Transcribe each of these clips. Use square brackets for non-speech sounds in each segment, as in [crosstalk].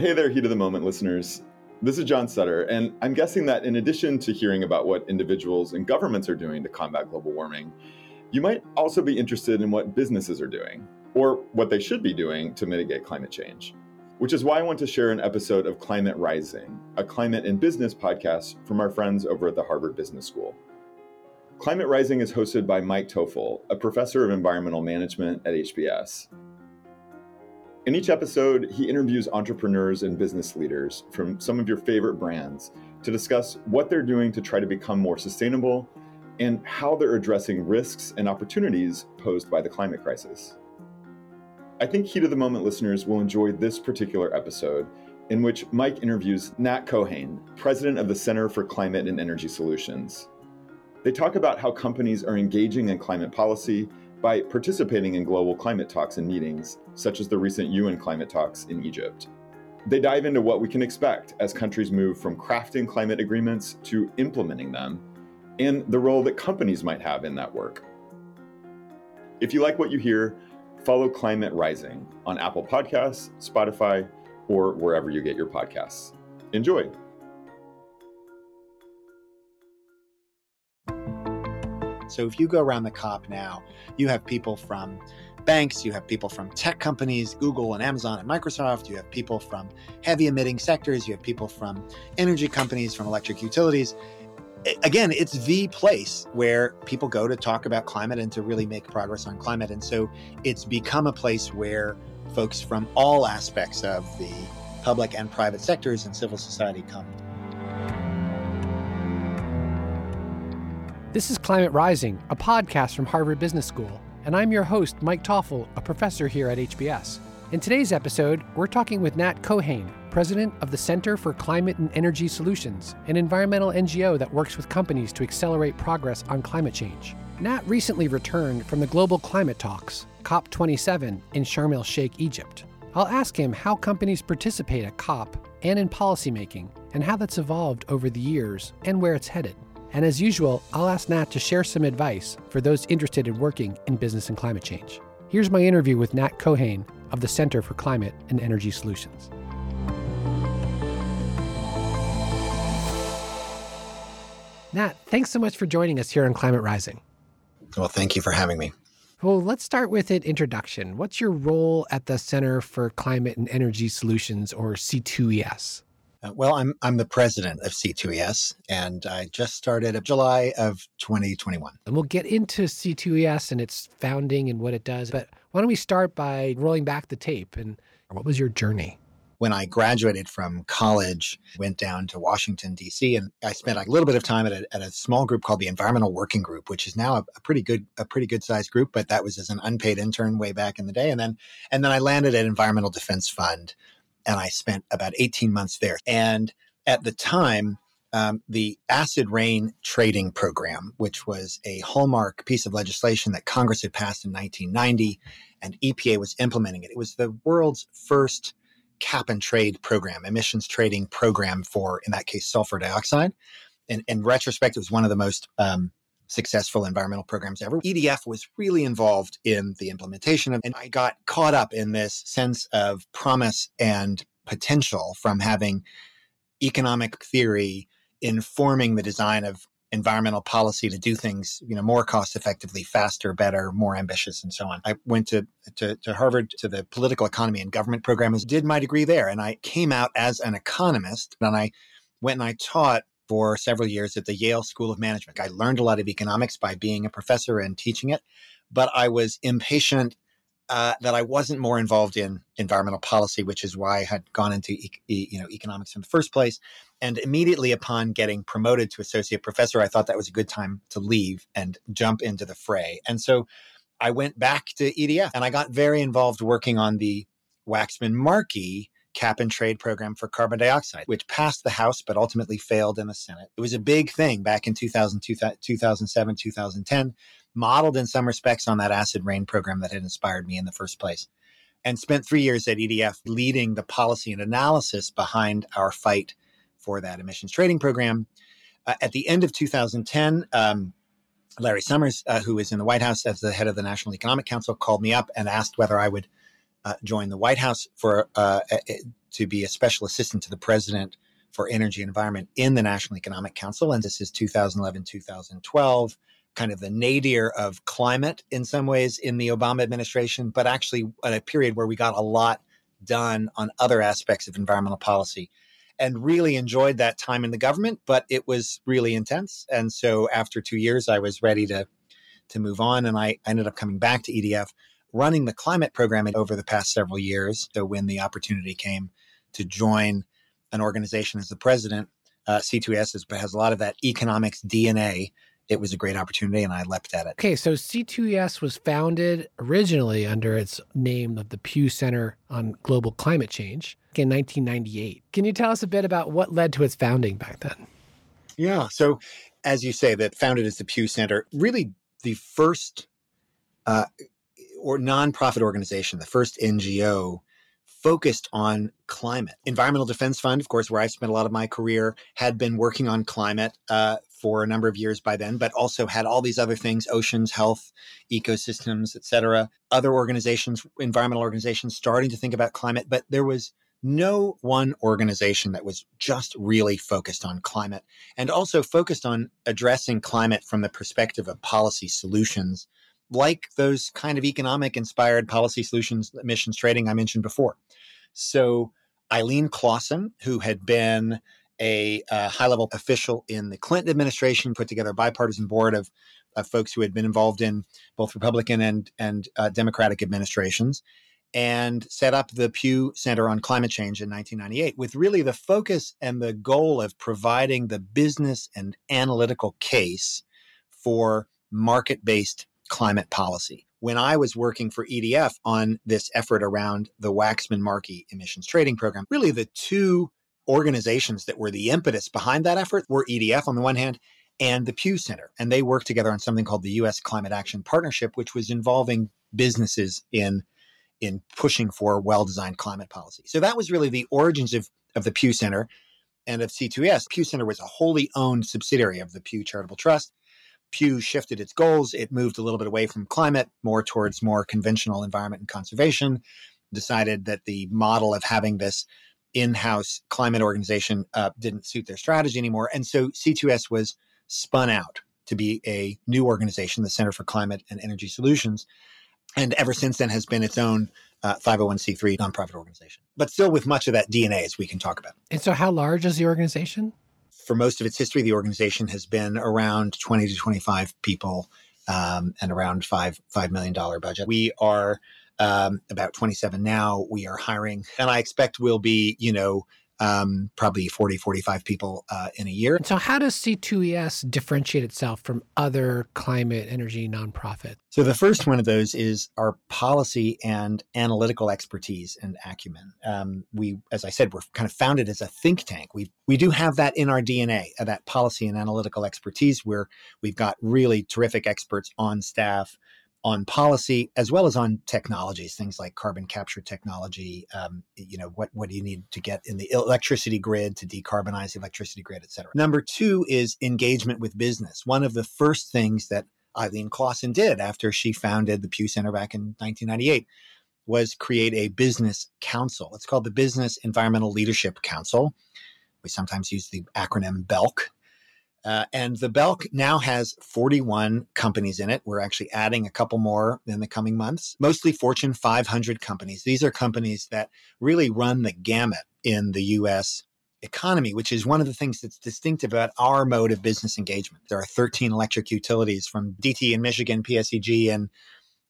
Hey there, Heat of the Moment listeners. This is John Sutter, and I'm guessing that in addition to hearing about what individuals and governments are doing to combat global warming, you might also be interested in what businesses are doing, or what they should be doing to mitigate climate change. Which is why I want to share an episode of Climate Rising, a climate and business podcast from our friends over at the Harvard Business School. Climate Rising is hosted by Mike Toffel, a professor of environmental management at HBS. In each episode, he interviews entrepreneurs and business leaders from some of your favorite brands to discuss what they're doing to try to become more sustainable and how they're addressing risks and opportunities posed by the climate crisis. I think Heat of the Moment listeners will enjoy this particular episode, in which Mike interviews Nat Keohane, president of the Center for Climate and Energy Solutions. They talk about how companies are engaging in climate policy by participating in global climate talks and meetings, such as the recent UN climate talks in Egypt. They dive into what we can expect as countries move from crafting climate agreements to implementing them, and the role that companies might have in that work. If you like what you hear, follow Climate Rising on Apple Podcasts, Spotify, or wherever you get your podcasts. Enjoy! So if you go around the COP now, you have people from banks, you have people from tech companies, Google and Amazon and Microsoft, you have people from heavy emitting sectors, you have people from energy companies, from electric utilities. Again, it's the place where people go to talk about climate and to really make progress on climate. And so it's become a place where folks from all aspects of the public and private sectors and civil society come. This is Climate Rising, a podcast from Harvard Business School, and I'm your host, Mike Toffel, a professor here at HBS. In today's episode, we're talking with Nat Keohane, president of the Center for Climate and Energy Solutions, an environmental NGO that works with companies to accelerate progress on climate change. Nat recently returned from the Global Climate Talks, COP27, in Sharm el Sheikh, Egypt. I'll ask him how companies participate at COP and in policymaking, and how that's evolved over the years and where it's headed. And as usual, I'll ask Nat to share some advice for those interested in working in business and climate change. Here's my interview with Nat Keohane of the Center for Climate and Energy Solutions. Nat, thanks so much for joining us here on Climate Rising. Well, thank you for having me. Well, let's start with an introduction. What's your role at the Center for Climate and Energy Solutions, or C2ES? Uh, well, I'm I'm the president of C2ES, and I just started in July of 2021. And we'll get into C2ES and its founding and what it does. But why don't we start by rolling back the tape and what was your journey? When I graduated from college, went down to Washington D.C. and I spent a little bit of time at a, at a small group called the Environmental Working Group, which is now a, a pretty good a pretty good sized group. But that was as an unpaid intern way back in the day, and then and then I landed at Environmental Defense Fund and I spent about 18 months there. And at the time, um, the acid rain trading program, which was a hallmark piece of legislation that Congress had passed in 1990 and EPA was implementing it. It was the world's first cap and trade program, emissions trading program for, in that case, sulfur dioxide. And in retrospect, it was one of the most um, successful environmental programs ever. EDF was really involved in the implementation of, and I got caught up in this sense of promise and potential from having economic theory informing the design of environmental policy to do things, you know, more cost effectively, faster, better, more ambitious, and so on. I went to, to, to Harvard to the political economy and government program, did my degree there, and I came out as an economist, and I went and I taught for several years at the Yale School of Management. I learned a lot of economics by being a professor and teaching it, but I was impatient uh, that I wasn't more involved in environmental policy, which is why I had gone into e- e- you know economics in the first place. And immediately upon getting promoted to associate professor, I thought that was a good time to leave and jump into the fray. And so I went back to EDF and I got very involved working on the Waxman Markey cap and trade program for carbon dioxide, which passed the House but ultimately failed in the Senate. It was a big thing back in 2000, 2007, 2010, modeled in some respects on that acid rain program that had inspired me in the first place. And spent three years at EDF leading the policy and analysis behind our fight for that emissions trading program. Uh, at the end of 2010, um, Larry Summers, uh, was in the White House as the head of the National Economic Council, called me up and asked whether I would uh, joined the White House for uh, to be a special assistant to the president for energy and environment in the National Economic Council. And this is 2011, 2012, kind of the nadir of climate in some ways in the Obama administration, but actually at a period where we got a lot done on other aspects of environmental policy and really enjoyed that time in the government, but it was really intense. And so after two years, I was ready to to move on, and I ended up coming back to EDF, running the climate program over the past several years. So when the opportunity came to join an organization as the president, uh, C2S has, has a lot of that economics DNA it was a great opportunity and I leapt at it. Okay, so C2ES was founded originally under its name of the Pew Center on Global Climate Change in 1998. Can you tell us a bit about what led to its founding back then? Yeah, so as you say, that founded as the Pew Center, really the first uh, or nonprofit organization, the first NGO focused on climate. Environmental Defense Fund, of course, where I spent a lot of my career, had been working on climate uh, for a number of years by then, but also had all these other things: oceans, health, ecosystems, etc. Other organizations, environmental organizations, starting to think about climate, but there was no one organization that was just really focused on climate and also focused on addressing climate from the perspective of policy solutions like those kind of economic inspired policy solutions emissions trading I mentioned before. So Eileen Claussen, who had been a uh, high level official in the Clinton administration, put together a bipartisan board of, of folks who had been involved in both Republican and, and uh, Democratic administrations, and set up the Pew Center on Climate Change in 1998 with really the focus and the goal of providing the business and analytical case for market based climate policy. When I was working for EDF on this effort around the Waxman Markey emissions trading program, really the two organizations that were the impetus behind that effort were EDF on the one hand and the Pew Center. And they worked together on something called the US Climate Action Partnership, which was involving businesses in in pushing for well-designed climate policy. So that was really the origins of, of the Pew Center and of C2S. Pew Center was a wholly owned subsidiary of the Pew Charitable Trust. Pew shifted its goals. It moved a little bit away from climate, more towards more conventional environment and conservation. Decided that the model of having this in-house climate organization uh, didn't suit their strategy anymore, and so C2S was spun out to be a new organization, the Center for Climate and Energy Solutions, and ever since then has been its own uh, 501c3 nonprofit organization, but still with much of that DNA as we can talk about. And so, how large is the organization? For most of its history, the organization has been around 20 to 25 people um, and around five five million dollar budget. We are um, about 27 now. We are hiring, and I expect we'll be, you know, um, probably 40, 45 people uh, in a year. So, how does C2ES differentiate itself from other climate energy nonprofits? So, the first one of those is our policy and analytical expertise and acumen. Um, we, as I said, we're kind of founded as a think tank. We we do have that in our DNA, uh, that policy and analytical expertise, where we've got really terrific experts on staff on policy as well as on technologies, things like carbon capture technology. Um, you know, what what do you need to get in the electricity grid to decarbonize the electricity grid, et cetera. Number two is engagement with business. One of the first things that Eileen Claussen did after she founded the Pew Center back in 1998 was create a business council. It's called the Business Environmental Leadership Council. We sometimes use the acronym BELC uh, and the BELC now has 41 companies in it. We're actually adding a couple more in the coming months, mostly Fortune 500 companies. These are companies that really run the gamut in the US economy, which is one of the things that's distinctive about our mode of business engagement. There are 13 electric utilities from DTE in Michigan, PSEG and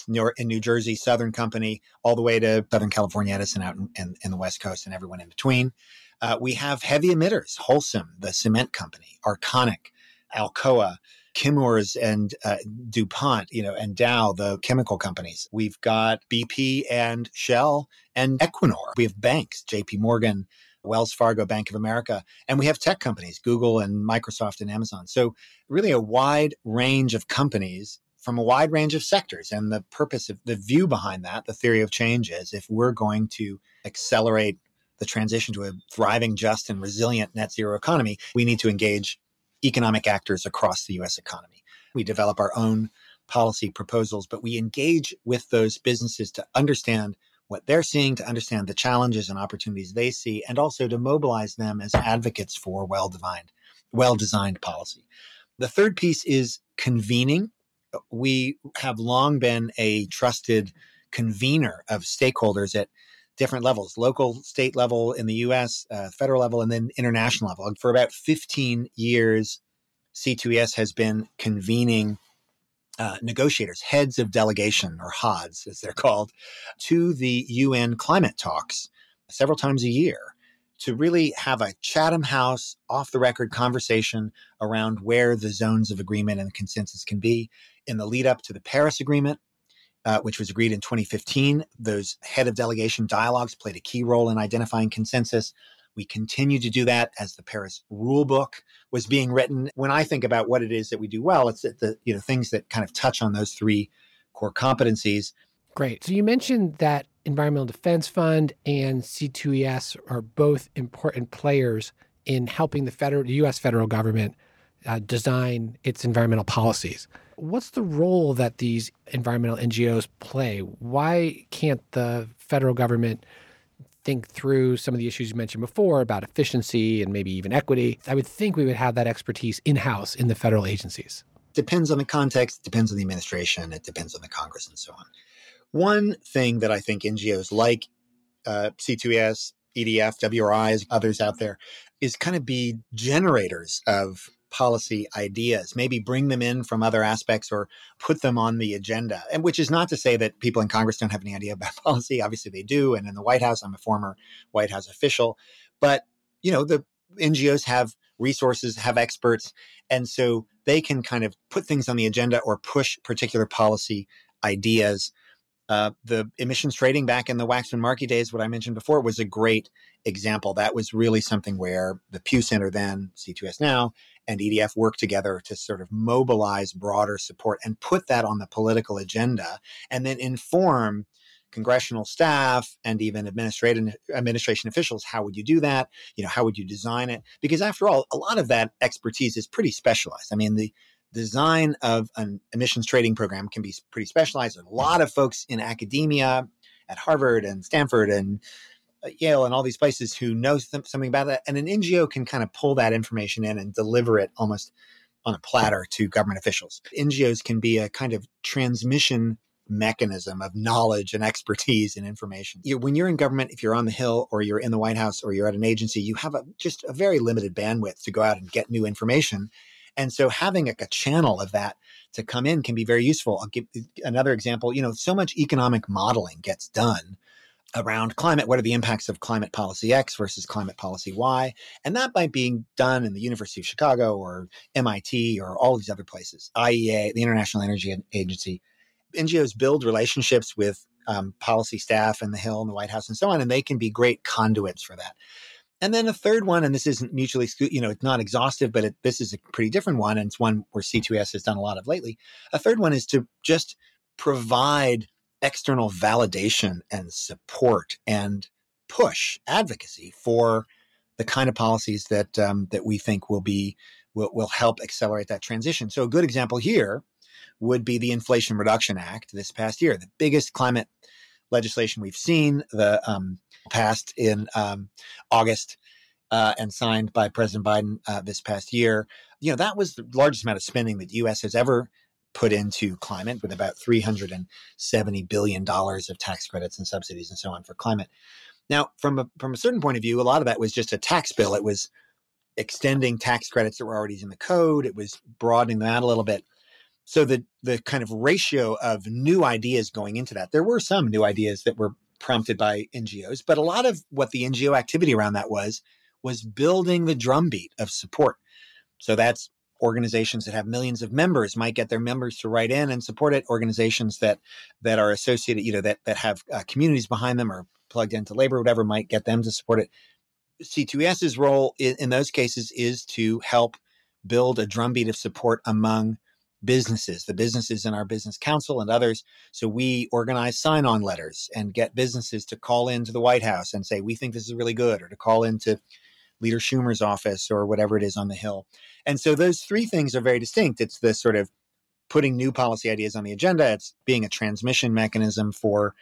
New in New Jersey, Southern Company, all the way to Southern California Edison out in, in, in the West Coast and everyone in between. Uh, we have heavy emitters, Holcim, the cement company, Arconic, Alcoa, Chemours and uh, DuPont, you know, and Dow, the chemical companies. We've got BP and Shell and Equinor. We have banks, JP Morgan, Wells Fargo, Bank of America, and we have tech companies, Google and Microsoft and Amazon. So really a wide range of companies from a wide range of sectors. And the purpose of the view behind that, the theory of change is if we're going to accelerate the transition to a thriving, just, and resilient net zero economy, we need to engage economic actors across the US economy. We develop our own policy proposals, but we engage with those businesses to understand what they're seeing, to understand the challenges and opportunities they see, and also to mobilize them as advocates for well-defined, well-designed policy. The third piece is convening. We have long been a trusted convener of stakeholders at different levels local, state level in the US, uh, federal level, and then international level. For about 15 years, C2ES has been convening uh, negotiators, heads of delegation, or HODs as they're [laughs] called, to the UN climate talks several times a year to really have a Chatham House off the record conversation around where the zones of agreement and consensus can be in the lead up to the Paris Agreement uh, which was agreed in 2015. Those head of delegation dialogues played a key role in identifying consensus. We continue to do that as the Paris rule book was being written. When I think about what it is that we do well, it's the you know things that kind of touch on those three core competencies. Great. So you mentioned that Environmental Defense Fund and C2ES are both important players in helping the federal, the U.S. federal government uh, design its environmental policies. What's the role that these environmental NGOs play? Why can't the federal government think through some of the issues you mentioned before about efficiency and maybe even equity? I would think we would have that expertise in house in the federal agencies. Depends on the context, depends on the administration, it depends on the Congress, and so on. One thing that I think NGOs like uh, C2ES, EDF, WRIs, others out there, is kind of be generators of policy ideas, maybe bring them in from other aspects or put them on the agenda. And which is not to say that people in Congress don't have any idea about [laughs] policy. Obviously they do. And in the White House, I'm a former White House official. But, you know, the NGOs have resources, have experts. And so they can kind of put things on the agenda or push particular policy ideas. Uh, the emissions trading back in the Waxman Markey days, what I mentioned before, was a great example. That was really something where the Pew Center then, C2ES now, and EDF work together to sort of mobilize broader support and put that on the political agenda and then inform congressional staff and even administrative administration officials how would you do that? You know how would you design it? Because after all a lot of that expertise is pretty specialized. I mean the design of an emissions trading program can be pretty specialized. A lot of folks in academia at harvard and stanford and Uh, Yale and all these places who know something about that. And an NGO can kind of pull that information in and deliver it almost on a platter to government officials. NGOs can be a kind of transmission mechanism of knowledge and expertise and information. You, when you're in government, if you're on the Hill or you're in the White House or you're at an agency, you have a, just a very limited bandwidth to go out and get new information. And so having a, a channel of that to come in can be very useful. I'll give another example. You know, so much economic modeling gets done around climate. What are the impacts of climate policy X versus climate policy Y? And that might be done in the University of Chicago or MIT or all these other places, IEA, the International Energy Agency. NGOs build relationships with um, policy staff in the Hill and the White House and so on, and they can be great conduits for that. And then a third one, and this isn't mutually, you know, it's not exhaustive, but it, this is a pretty different one, and it's one where C2ES has done a lot of lately. A third one is to just provide external validation and support and push advocacy for the kind of policies that um, that we think will be will, will help accelerate that transition. So a good example here would be the Inflation Reduction Act this past year, the biggest climate legislation we've seen, the um, passed in um, August uh, and signed by President Biden uh, this past year. You know that was the largest amount of spending that the U.S. has ever put into climate with about $370 billion of tax credits and subsidies and so on for climate. Now, from a, from a certain point of view, a lot of that was just a tax bill. It was extending tax credits that were already in the code. It was broadening them out a little bit. So the the kind of ratio of new ideas going into that, there were some new ideas that were prompted by NGOs, but a lot of what the NGO activity around that was was building the drumbeat of support. So that's organizations that have millions of members might get their members to write in and support it. Organizations that that are associated, you know, that that have uh, communities behind them or plugged into labor, whatever, might get them to support it. C2ES's role in, in those cases is to help build a drumbeat of support among businesses, the businesses in our business council and others. So we organize sign on letters and get businesses to call into the White House and say, we think this is really good, or to call into Leader Schumer's office or whatever it is on the Hill. And so those three things are very distinct. It's the sort of putting new policy ideas on the agenda, it's being a transmission mechanism for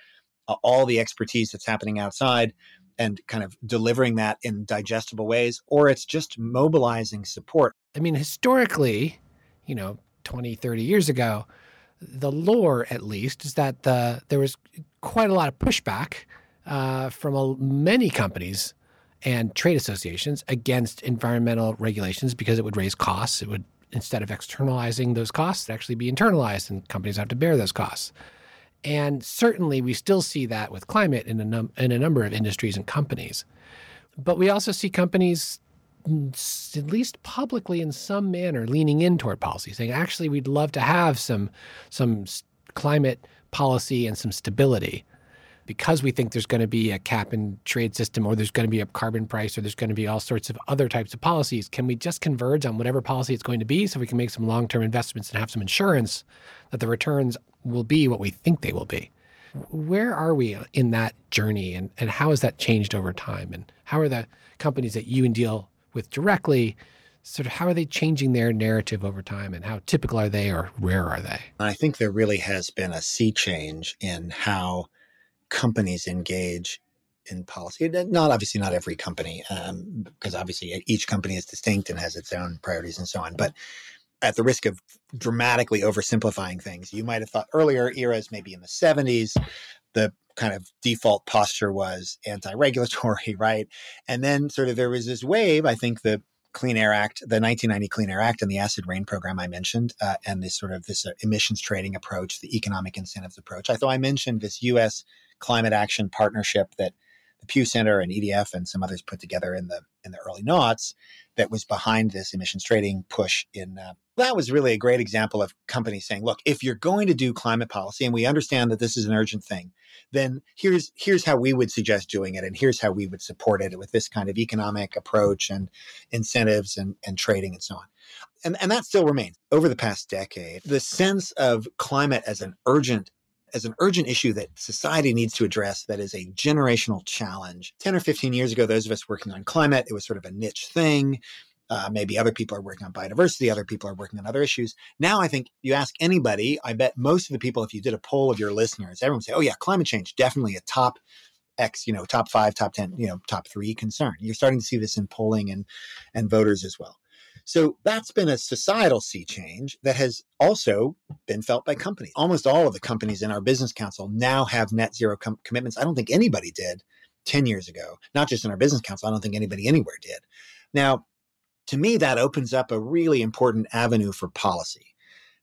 uh, all the expertise that's happening outside and kind of delivering that in digestible ways, or it's just mobilizing support. I mean, historically, you know, 20, 30 years ago, the lore, at least, is that the, there was quite a lot of pushback uh, from a, many companies and trade associations against environmental regulations because it would raise costs. It would, instead of externalizing those costs, actually be internalized, and companies have to bear those costs. And certainly, we still see that with climate in a, num- in a number of industries and companies. But we also see companies, mm, at least publicly in some manner, leaning in toward policy, saying, actually, we'd love to have some, some climate policy and some stability because we think there's going to be a cap and trade system or there's going to be a carbon price or there's going to be all sorts of other types of policies, can we just converge on whatever policy it's going to be so we can make some long term investments and have some insurance that the returns will be what we think they will be? Where are we in that journey and, and how has that changed over time? And how are the companies that you deal with directly? Sort of how are they changing their narrative over time and how typical are they or rare are they? I think there really has been a sea change in how companies engage in policy. Not obviously not every company, um, because obviously each company is distinct and has its own priorities and so on. But at the risk of dramatically oversimplifying things, you might have thought earlier eras, maybe in the 70s, the kind of default posture was anti-regulatory, [laughs] right? And then sort of there was this wave. I think the Clean Air Act, the 1990 Clean Air Act, and the acid rain program I mentioned, uh, and this sort of this uh, emissions trading approach, the economic incentives approach. I thought I mentioned this U.S climate action partnership that the Pew Center and EDF and some others put together in the in the early noughts that was behind this emissions trading push in uh, that was really a great example of companies saying look if you're going to do climate policy and we understand that this is an urgent thing then here's here's how we would suggest doing it and here's how we would support it with this kind of economic approach and incentives and, and trading and so on. And, and that still remains. Over the past decade the sense of climate as an urgent as an urgent issue that society needs to address that is a generational challenge. 10 or 15 years ago, those of us working on climate, it was sort of a niche thing. Uh, maybe other people are working on biodiversity, other people are working on other issues. Now, I think you ask anybody, I bet most of the people, if you did a poll of your listeners, everyone would say, oh, yeah, climate change, definitely a top X, you know, top five, top 10, you know, top three concern. You're starting to see this in polling and, and voters as well. So that's been a societal sea change that has also been felt by companies. Almost all of the companies in our business council now have net zero com- commitments. I don't think anybody did 10 years ago, not just in our business council. I don't think anybody anywhere did. Now, to me, that opens up a really important avenue for policy.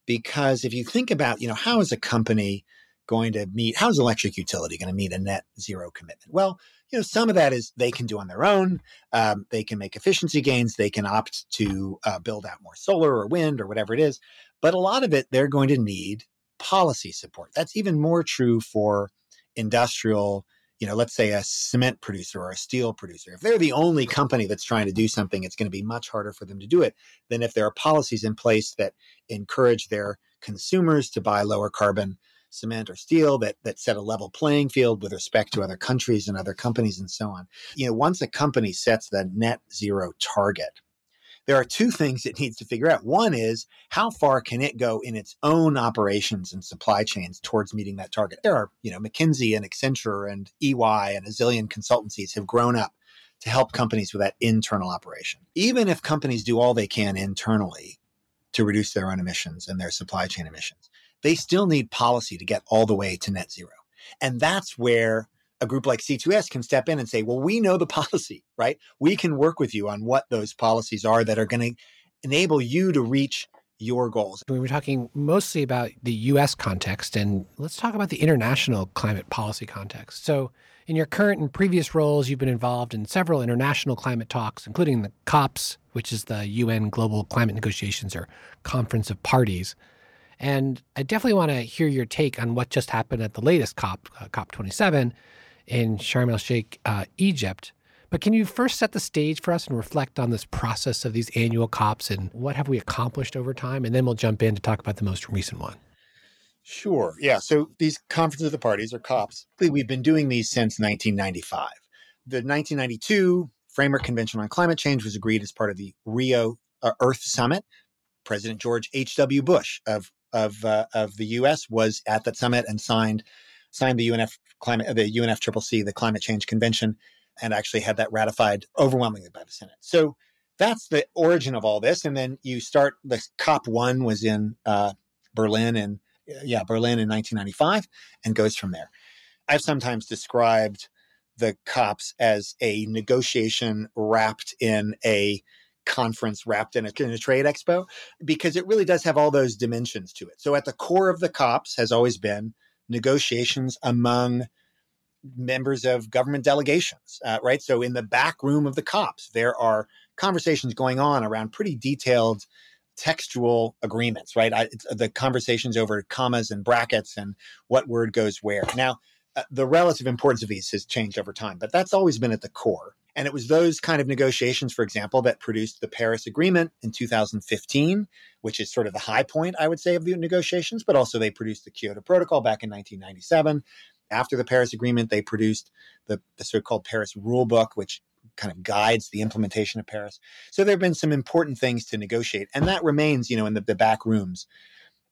Because if you think about, you know, how is a company going to meet, how is electric utility going to meet a net zero commitment? Well, you know, some of that is they can do on their own. Um, they can make efficiency gains. They can opt to uh, build out more solar or wind or whatever it is. But a lot of it, they're going to need policy support. That's even more true for industrial, you know, let's say a cement producer or a steel producer. If they're the only company that's trying to do something, it's going to be much harder for them to do it than if there are policies in place that encourage their consumers to buy lower carbon cement or steel that that set a level playing field with respect to other countries and other companies and so on. You know, once a company sets the net zero target, there are two things it needs to figure out. One is how far can it go in its own operations and supply chains towards meeting that target? There are, you know, McKinsey and Accenture and EY and a zillion consultancies have grown up to help companies with that internal operation. Even if companies do all they can internally to reduce their own emissions and their supply chain emissions, they still need policy to get all the way to net zero. And that's where a group like C2S can step in and say, well, we know the [laughs] policy, right? We can work with you on what those policies are that are going to enable you to reach your goals. We were talking mostly about the US context, and let's talk about the international climate policy context. So, in your current and previous roles, you've been involved in several international climate talks, including the COPs, which is the UN Global Climate Negotiations or Conference of Parties. And I definitely want to hear your take on what just happened at the latest COP, uh, COP27 in Sharm el Sheikh, uh, Egypt. But can you first set the stage for us and reflect on this process of these annual COPs and what have we accomplished over time? And then we'll jump in to talk about the most recent one. Sure. Yeah. So these conferences of the parties or COPs, we've been doing these since 1995. The 1992 Framework Convention on Climate Change was agreed as part of the Rio uh, Earth Summit. President George H.W. Bush of of uh, of the U.S. was at that summit and signed signed the UNF climate, the UNFCCC, the Climate Change Convention, and actually had that ratified overwhelmingly by the Senate. So that's the origin of all this. And then you start the COP one was in uh, Berlin and yeah, Berlin in 1995 and goes from there. I've sometimes described the COPs as a negotiation wrapped in a conference wrapped in a, in a, trade expo because it really does have all those dimensions to it. So at the core of the COPs has always been negotiations among members of government delegations, uh, right? So in the back room of the COPs, there are conversations going on around pretty detailed textual agreements, right? I, the conversations over commas and brackets and what word goes where. Now, uh, Uh, the relative importance of these has changed over time, but that's always been at the core. And it was those kind of negotiations, for example, that produced the Paris Agreement in 2015, which is sort of the high point, I would say, of the negotiations, but also they produced the Kyoto Protocol back in 1997. After the Paris Agreement, they produced the, the so called Paris Rulebook, which kind of guides the implementation of Paris. So there have been some important things to negotiate, and that remains, you know, in the, the back rooms.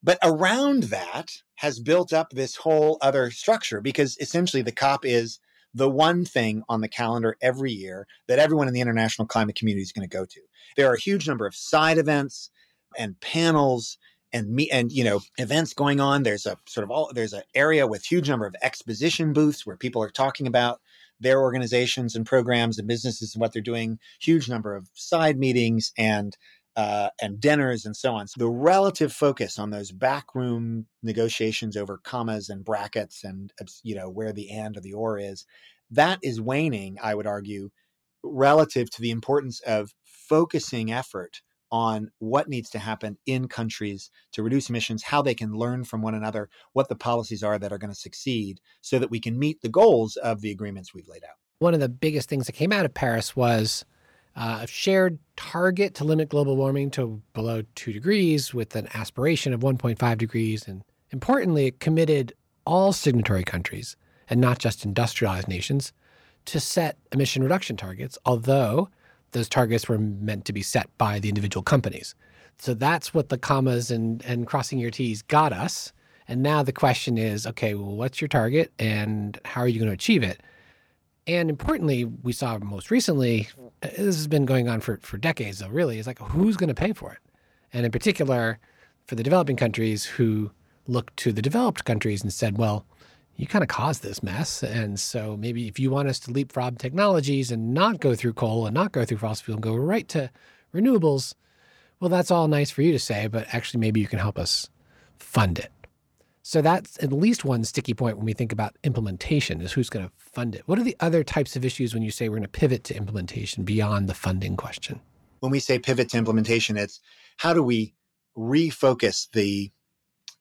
But around that has built up this whole other structure because essentially the COP is the one thing on the calendar every year that everyone in the international climate community is going to go to. There are a huge number of side events and panels and me and you know events going on there's a sort of all there's an area with huge number of exposition booths where people are talking about their organizations and programs and businesses and what they're doing huge number of side meetings and uh, and dinners and so on. So the relative focus on those backroom negotiations over commas and brackets and you know where the and or the or is, that is waning. I would argue, relative to the importance of focusing effort on what needs to happen in countries to reduce emissions, how they can learn from one another, what the policies are that are going to succeed, so that we can meet the goals of the agreements we've laid out. One of the biggest things that came out of Paris was uh, Uh, a shared target to limit global warming to below two degrees with an aspiration of 1.5 degrees. And importantly, it committed all signatory countries and not just industrialized nations to set emission reduction targets, although those targets were meant to be set by the individual companies. So that's what the commas and, and crossing your T's got us. And now the question is okay, well, what's your target and how are you going to achieve it? And importantly, we saw most recently, uh, this has been going on for, for decades, though, really, is like who's going to pay for it? And in particular, for the developing countries who looked to the developed countries and said, well, you kind of caused this mess. And so maybe if you want us to leapfrog technologies and not go through coal and not go through fossil fuel and go right to renewables, well, that's all nice for you to say, but actually, maybe you can help us fund it. So that's at least one sticky point when we think about implementation is who's going to fund it. What are the other types of issues when you say we're going to pivot to implementation beyond the funding question? When we say pivot to implementation, it's how do we refocus the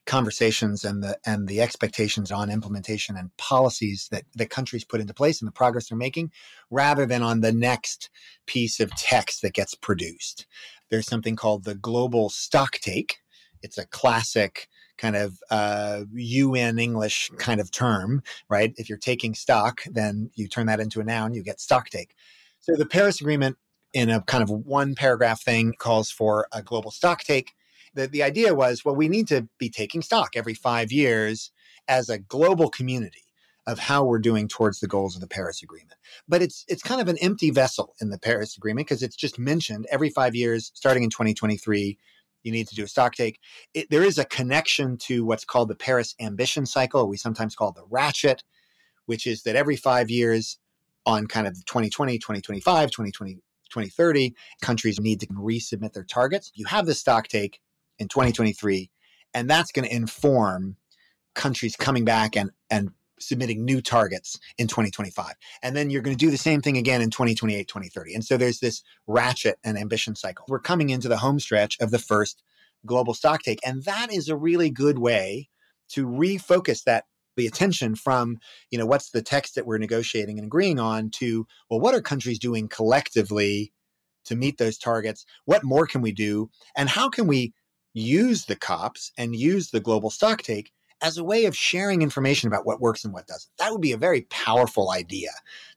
conversations and the and the expectations on implementation and policies that that countries put into place and the progress they're making rather than on the next piece of text that gets produced there's something called the global stock take it's a classic kind of uh, UN English kind of term, right? If you're taking stock, then you turn that into a noun, you get stock take. So the Paris Agreement, in a kind of one paragraph thing, calls for a global stock take. The, the idea was, well, we need to be taking stock every five years as a global community of how we're doing towards the goals of the Paris Agreement. But it's it's kind of an empty vessel in the Paris Agreement because it's just mentioned every five years, starting in 2023 you need to do a stock take. It, there is a connection to what's called the Paris Ambition Cycle, we sometimes call the ratchet, which is that every five years on kind of 2020, 2025, 2020, 2030, countries need to resubmit their targets. You have the stock take in 2023, and that's going to inform countries coming back and, and submitting new targets in 2025. And then you're going to do the same thing again in 2028, 2030. And so there's this ratchet and ambition cycle. We're coming into the home stretch of the first global stock take. And that is a really good way to refocus that the attention from you know what's the text that we're negotiating and agreeing on to well what are countries doing collectively to meet those targets what more can we do and how can we use the cops and use the global stock take as a way of sharing information about what works and what doesn't. That would be a very powerful idea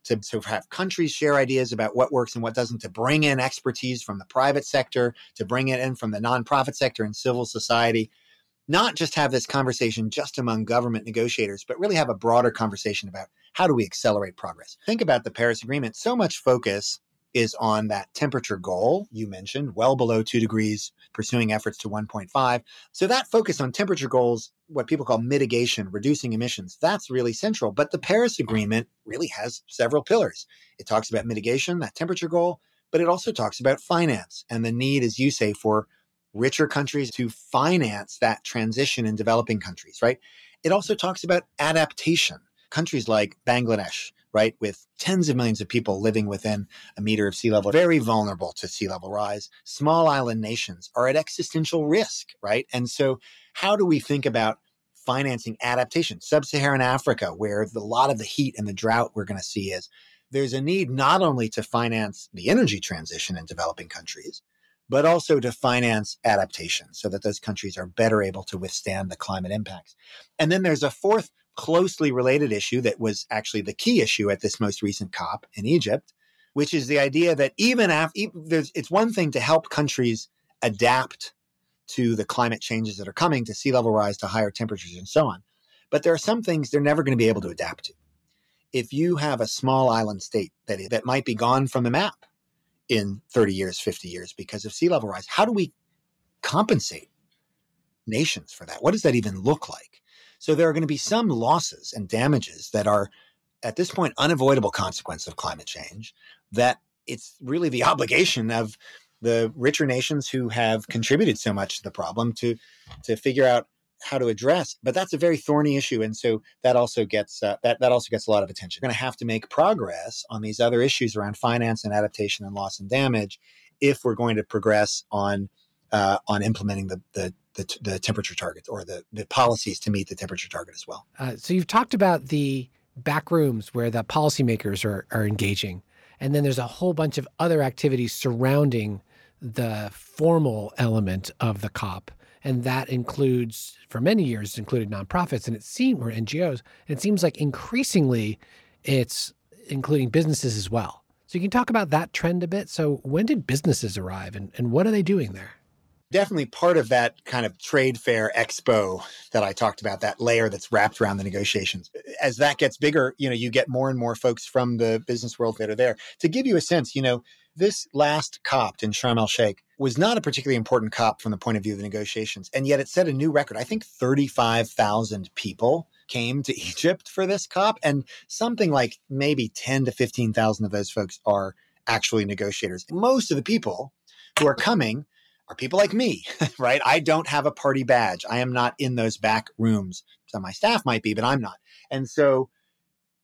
to, to have countries share ideas about what works and what doesn't, to bring in expertise from the private sector, to bring it in from the nonprofit sector and civil society. not just have this conversation just among government negotiators, but really have a broader conversation about how do we accelerate progress. Think about the Paris Agreement. So much focus is on that temperature goal you mentioned, well below two degrees, pursuing efforts to 1.5. So that focus on temperature goals, what people call mitigation, reducing emissions, that's really central. But the Paris Agreement really has several pillars. It talks about mitigation, that temperature goal, but it also talks about finance and the need, as you say, for richer countries to finance that transition in developing countries, right? It also talks about adaptation. Countries like Bangladesh, right, with tens of millions of people living within a meter of sea level, very vulnerable to sea level rise. Small island nations are at existential risk, right? And so, how do we think about financing adaptation? Sub Saharan Africa, where a lot of the heat and the drought we're going to see is, there's a need not only to finance the energy transition in developing countries, but also to finance adaptation so that those countries are better able to withstand the climate impacts. And then there's a fourth closely related issue that was actually the key issue at this most recent COP in Egypt, which is the idea that even after it's one thing to help countries adapt to the climate changes that are coming, to sea level rise, to higher temperatures, and so on. But there are some things they're never going to be able to adapt to. If you have a small island state that, that might be gone from the map in 30 years, 50 years because of sea level rise, how do we compensate nations for that? What does that even look like? So there are going to be some losses and damages that are at this point unavoidable consequence of climate change that it's really the [laughs] obligation of the richer nations who have contributed so much to the problem to to figure out how to address but that's a very thorny issue and so that also gets uh, that that also gets a lot of attention we're going to have to make progress on these other issues around finance and adaptation and loss and damage if we're going to progress on uh, on implementing the, the the, the temperature targets or the, the policies to meet the temperature target as well. Uh, so you've talked about the back rooms where the policymakers are, are engaging. And then there's a whole bunch of other activities surrounding the formal element of the COP. And that includes, for many years, included nonprofits and it seems, or NGOs. And it seems like increasingly it's including businesses as well. So you can talk about that trend a bit. So when did businesses arrive and, and what are they doing there? definitely part of that kind of trade fair expo that I talked about, that layer that's wrapped around the negotiations. As that gets bigger, you know, you get more and more folks from the business world that are there. To give you a sense, you know, this last COP in Sharm el Sheikh was not a particularly important COP from the point of view of the negotiations. And yet it set a new record. I think 35,000 people came to [laughs] Egypt for this COP. And something like maybe 10 to 15,000 of those folks are actually negotiators. Most of the people who are coming are people like me, [laughs] right? I don't have a party badge. I am not in those back rooms. Some of my staff might be, but I'm not. And so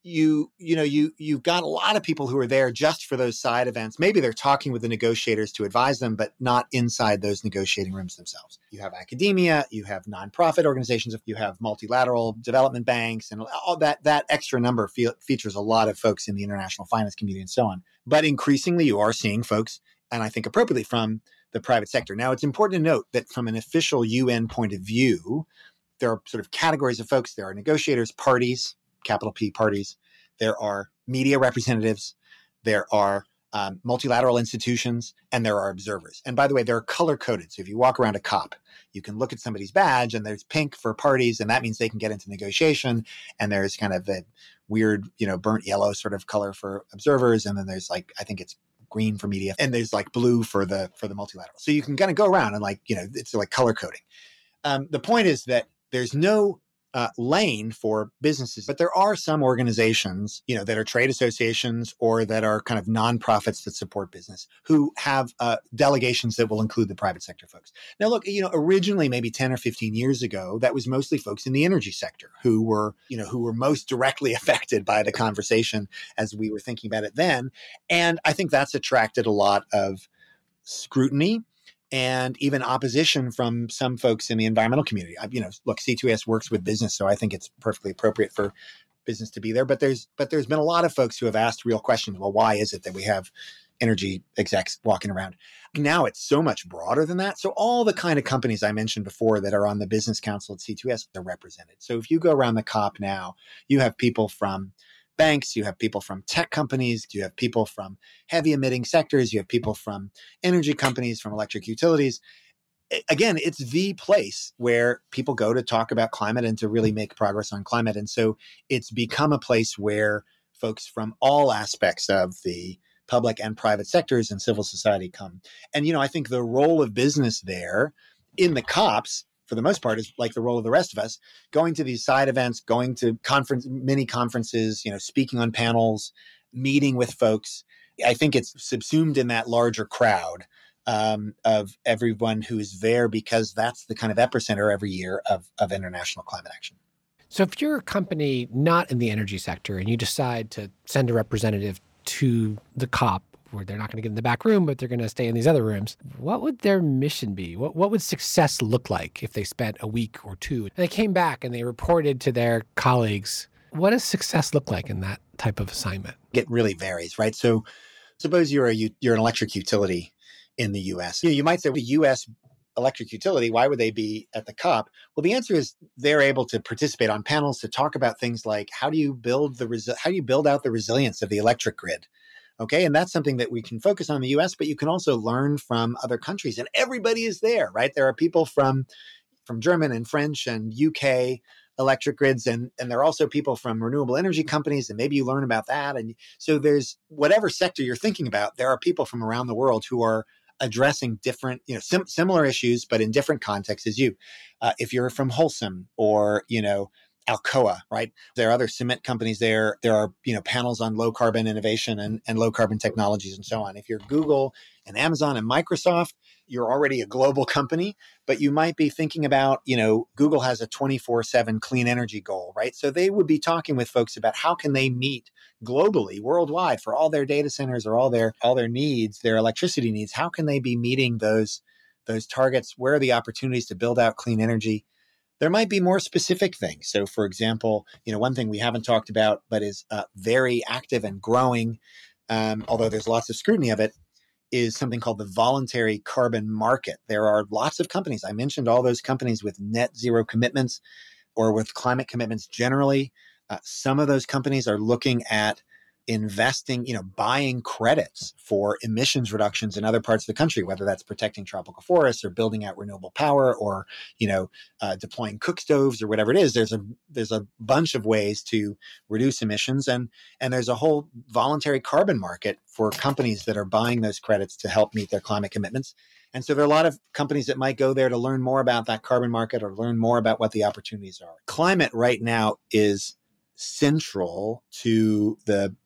you you know you you've got a lot of people who are there just for those side events maybe they're talking with the negotiators to advise them but not inside those negotiating rooms themselves you have academia you have nonprofit organizations you have multilateral development banks and all that that extra number fe- features a lot of folks in the international finance community and so on but increasingly you are seeing folks and i think appropriately from the private sector. Now, it's important to note that from an official UN point of view, there are sort of categories of folks. There are negotiators, parties, capital P parties. There are media representatives. There are um, multilateral institutions, and there are observers. And by the way, they're color coded. So if you walk around a COP, you can look at somebody's badge, and there's pink for parties, and that means they can get into negotiation. And there's kind of a weird, you know, burnt yellow sort of color for observers, and then there's like I think it's green for media, and there's like blue for the for the multilateral. So you can kind of go around and like you know it's like color coding. Um, the point is that there's no uh, lane for businesses, but there are some organizations, you know, that are trade associations or that are kind of nonprofits that support business who have uh, delegations that will include the private sector folks. Now, look, you know, originally maybe ten or fifteen years ago, that was mostly folks in the energy sector who were, you know, who were most directly [laughs] affected by the conversation as we were thinking about it then, and I think that's attracted a lot of scrutiny and even opposition from some folks in the environmental community. I, you know, look, C2S works with business, so I think it's perfectly appropriate for business to be there. But there's but there's been a lot of folks who have asked real questions. Well, why is it that we have energy execs walking around? Now it's so much broader than that. So all the kind of companies I mentioned before that are on the business council at C2S are represented. So if you go around the COP now, you have people from banks, you have people from tech companies, you have people from heavy emitting sectors, you have people from energy companies, from electric utilities. again, it's the place where people go to talk about climate and to really make progress on climate. And so it's become a place where folks from all aspects of the public and private sectors and civil society come. And, you know, I think the role of business there in the COPs, for the most part, is like the role of the rest of us, going to these side events, going to conference, mini conferences, you know, speaking on panels, meeting with folks. I think it's subsumed in that larger crowd um, of everyone who is there because that's the kind of epicenter every year of, of international climate action. So, if you're a company not in the energy sector and you decide to send a representative to the COP, where they're not going to get in the back room, but they're going to stay in these other rooms, what would their mission be? What, what would success look like if they spent a week or two and they came back and they reported to their colleagues? What does success look like in that type of assignment? It really varies, right? So, suppose you're a you're an electric utility in the US. You, know, you might say the US electric utility, why would they be at the COP? Well, the answer is they're able to participate on panels to talk about things like how do you build the resi- how do you build out the resilience of the electric grid? Okay, and that's something that we can focus on in the US, but you can also learn from other countries and everybody is there, right? There are people from from German and French and UK electric grids and and there are also people from renewable energy companies and maybe you learn about that and so there's whatever sector you're thinking about there are people from around the world who are addressing different, you know, sim- similar issues, but in different contexts as you. Uh, if you're from Holcim or, you know, Alcoa, right? There are other cement companies there. There are, you know, panels on low carbon innovation and, and low carbon technologies and so on. If you're Google and Amazon and Microsoft, you're already a global company, but you might be thinking about, you know, Google has a 24/7 clean energy goal, right? So they would be talking with folks about how can they meet globally, worldwide for all their data centers or all their all their needs, their electricity needs. How can they be meeting those those targets? Where are the opportunities to build out clean energy? There might be more specific things. So, for example, you know, one thing we haven't talked about, but is uh, very active and growing, um, although there's lots of scrutiny of it, is something called the voluntary carbon market. There are lots of companies. I mentioned all those companies with net zero commitments or with climate commitments generally. Uh, some of those companies are looking at investing, you know, buying credits for emissions reductions in other parts of the country, whether that's protecting tropical forests or building out renewable power or, you know, uh, deploying cook stoves or whatever it is. There's a there's a bunch of ways to reduce emissions, and and there's a whole voluntary carbon market for companies that are buying those credits to help meet their climate commitments. And so there are a lot of companies that might go there to learn more about that carbon market or learn more about what the opportunities are. Climate right now is central to the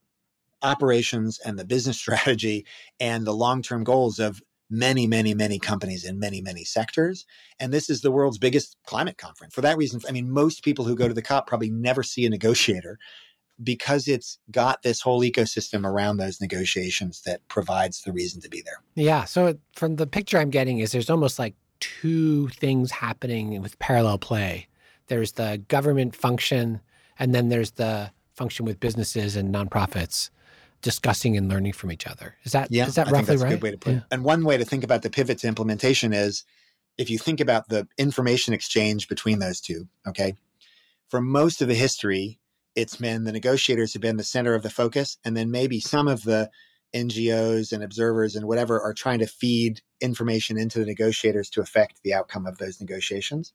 operations and the business [laughs] strategy and the long term goals of many, many, many companies in many, many sectors. And this is the world's biggest climate conference. For that reason, I mean, most people who go to the COP probably never see a negotiator because it's got this whole ecosystem around those negotiations that provides the reason to be there. Yeah. So from the picture I'm getting is there's almost like two things happening with parallel play. There's the government function, and then there's the function with businesses and nonprofits discussing and learning from each other. Is that yeah, is that I roughly think that's right? A good way to put yeah. it. And one way to think about the pivot to implementation is if you think about the information exchange between those two, okay? For most of the history, it's been the negotiators have been the center of the focus, and then maybe some of the NGOs and observers and whatever are trying to feed information into the negotiators to affect the outcome of those negotiations.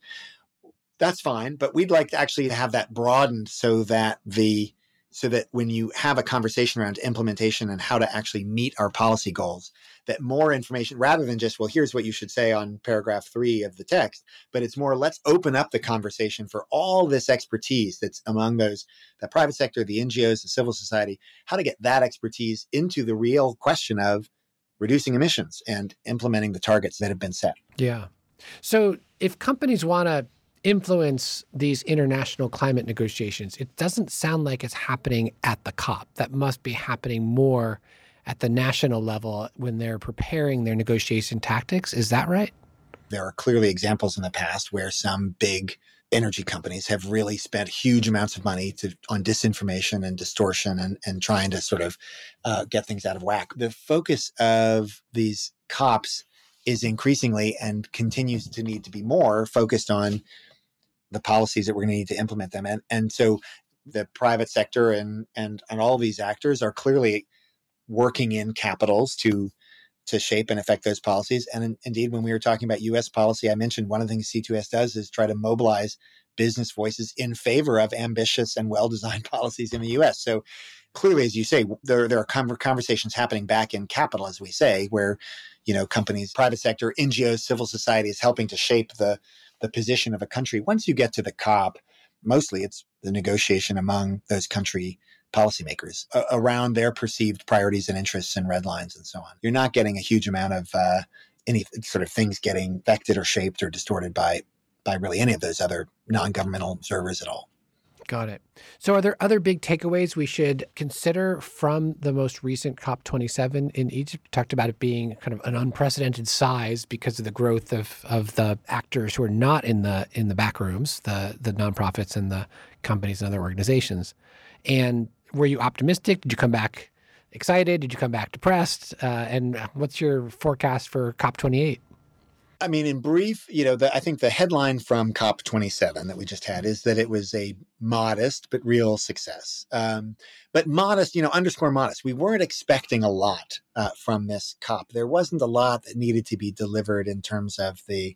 That's fine, but we'd like to actually have that broadened so that the so that when you have a conversation around implementation and how to actually meet our policy goals, that more information, rather than just, well, here's what you should say on paragraph three of the text, but it's more, let's open up the conversation for all this expertise that's among those, the private sector, the NGOs, the civil society, how to get that expertise into the real question of reducing emissions and implementing the targets that have been set. Yeah. So if companies want to influence these international climate negotiations. It doesn't sound like it's happening at the COP. That must be happening more at the national level when they're preparing their negotiation tactics. Is that right? There are clearly examples in the past where some big energy companies have really spent huge amounts of money to, on disinformation and distortion and, and trying to sort of uh, get things out of whack. The focus of these COPs is increasingly and continues to need to be more focused on the policies that we're going to need to implement them. And and so the private sector and and and all these actors are clearly working in capitals to to shape and affect those policies. And in, indeed, when we were talking about US policy, I mentioned one of the things C2ES does is try to mobilize business voices in favor of ambitious and well designed [laughs] policies in the US. So clearly, as you say, there, there are conversations happening back in capital, as we say, where you know companies, private sector, NGOs, civil society is helping to shape the the position of a country. Once you get to the COP, mostly it's the negotiation among those country policymakers uh, around their perceived priorities and interests and red lines and so on. You're not getting a huge amount of uh, any sort of things getting affected or shaped or distorted by by really any of those other non-governmental observers at all. Got it. So, are there other big takeaways we should consider from the most recent COP27 in Egypt? You talked about it being kind of an unprecedented size because of the growth of, of the actors who are not in the in the back rooms, the the nonprofits and the companies and other organizations. And were you optimistic? Did you come back excited? Did you come back depressed? Uh, and what's your forecast for COP28? I mean, in brief, you know, the, I think the headline from COP27 that we just had is that it was a modest but real success. Um, but modest, you know, underscore modest. We weren't expecting a lot uh, from this COP. There wasn't a lot that needed to be delivered in terms of the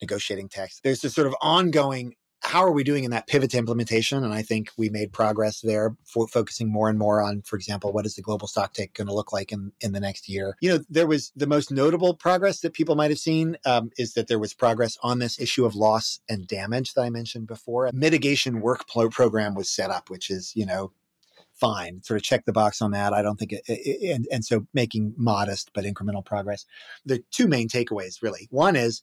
negotiating text. There's this sort of ongoing how are we doing in that pivot to implementation? And I think we made progress there, focusing more and more on, for example, what is the global stock take going to look like in, in the next year? You know, there was the most notable progress that people might have seen um, is that there was progress on this issue of loss and damage that I mentioned before. A mitigation work program was set up, which is, you know, fine. Sort of check the box on that. I don't think it, it, and and so making modest but incremental progress. The two main takeaways really. One is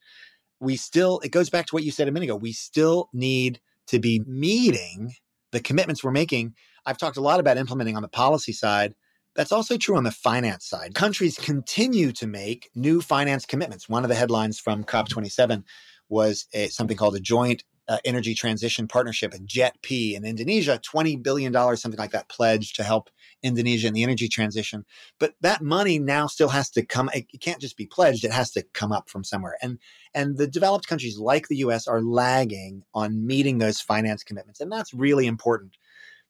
we still, it goes back to what you said a minute ago. We still need to be meeting the commitments we're making. I've talked a lot about implementing on the policy side. That's also true on the finance side. Countries continue to make new finance commitments. One of the headlines from COP27 was a, something called a joint uh, energy transition partnership, a JETP in Indonesia, $20 billion, something like that, pledged to help Indonesia in the energy transition. But that money now still has to come, it can't just be pledged, it has to come up from somewhere. And, and the developed countries like the US are lagging on meeting those finance commitments. And that's really important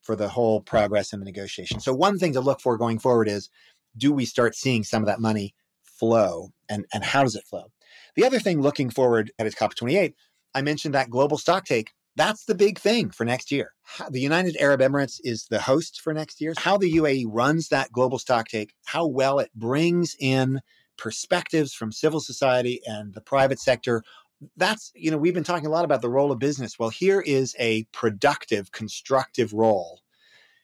for the whole progress in the negotiation. So, one thing to look for going forward is do we start seeing some of that money flow and, and how does it flow? The other thing looking forward at its COP28 I mentioned that global stock take. That's the big thing for next year. The United Arab Emirates is the host for next year. How the UAE runs that global stock take, how well it brings in perspectives from civil society and the private sector. That's, you know, we've been talking a lot about the role of business. Well, here is a productive, constructive role,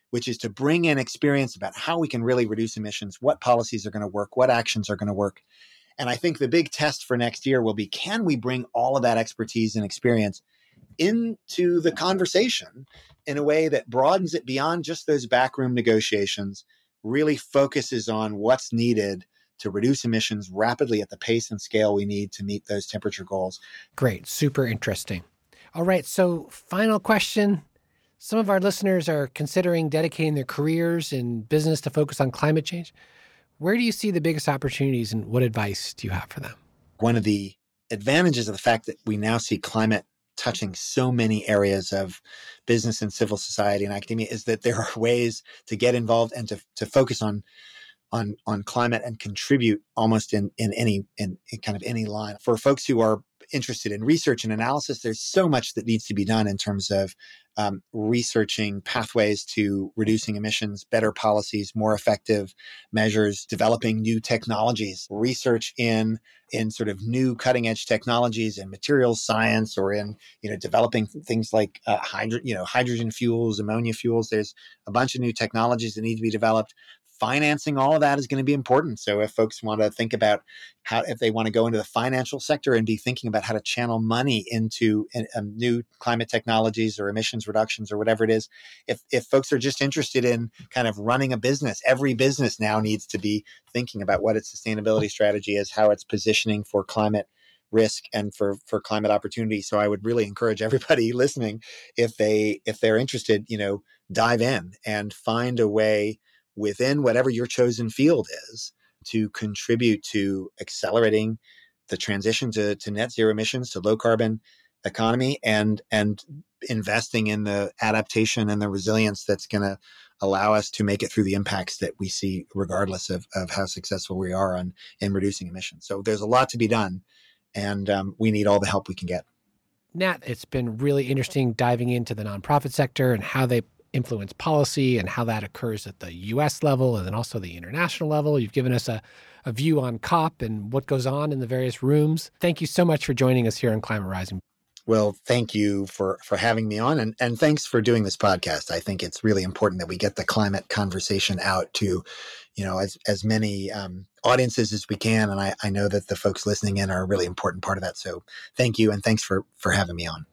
which is to bring in experience about how we can really reduce emissions, what policies are going to work, what actions are going to work. And I think the big test for next year will be can we bring all of that expertise and experience into the conversation in a way that broadens it beyond just those backroom negotiations, really focuses on what's needed to reduce emissions rapidly at the pace and scale we need to meet those temperature goals. Great, super interesting. All right, so final question. Some of our listeners are considering dedicating their careers in business to focus on climate change. Where do you see the biggest opportunities and what advice do you have for them? One of the advantages of the fact that we now see climate touching so many areas of business and civil society and academia is that there are [laughs] ways to get involved and to, to focus on on on climate and contribute almost in in any in, in kind of any line for folks who are interested in research and analysis there's so much that needs to be done in terms of um, researching pathways to reducing emissions, better policies, more effective measures, developing new technologies, research in in sort of new cutting edge technologies in materials science or in you know developing things like uh, hydro, you know hydrogen fuels, ammonia fuels. There's a bunch of new technologies that need to be developed financing all of that is going to be important. So if folks want to think about how, if they want to go into the financial sector and be thinking about how to channel money into um, new climate technologies or emissions reductions or whatever it is, if if folks are just interested in kind of running a business, every business now needs to be thinking about what its sustainability strategy is, how it's positioning for climate risk and for for climate opportunity so i would really encourage everybody [laughs] listening if they if they're interested you know dive in and find a way within whatever your chosen field is to contribute to accelerating the transition to, to net zero emissions to low carbon economy and and investing in the adaptation and the resilience that's going to allow us to make it through the impacts that we see, regardless of, of how successful we are on in reducing emissions. So there's a lot to be done, and um, we need all the help we can get. Nat, it's been really interesting diving into the nonprofit sector and how they influence policy and how that occurs at the US level and then also the international level. You've given us a, a view on COP and what goes on in the various rooms. Thank you so much for joining us here on Climate Rising. Well, thank you for for having me on, and and thanks for doing this podcast. I think it's really important that we get the climate conversation out to, you know, as as many um, audiences as we can. And I, I know that the folks listening in are a really important part of that. So thank you, and thanks for for having me on.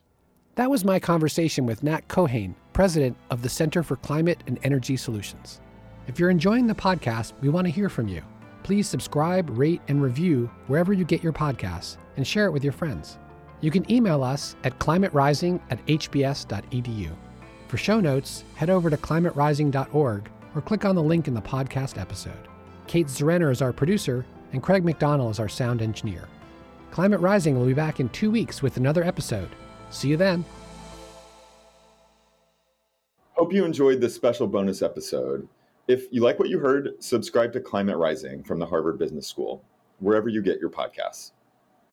That was my conversation with Nat Keohane, president of the Center for Climate and Energy Solutions. If you're enjoying the podcast, we want to hear from you. Please subscribe, rate, and review wherever you get your podcasts, and share it with your friends. You can email us at climaterising at hbs.edu. For show notes, head over to climaterising.org or click on the link in the podcast episode. Kate Zerenner is our producer, and Craig McDonald is our sound engineer. Climate Rising will be back in two weeks with another episode. See you then. Hope you enjoyed this special bonus episode. If you like what you heard, subscribe to Climate Rising from the Harvard Business School, wherever you get your podcasts.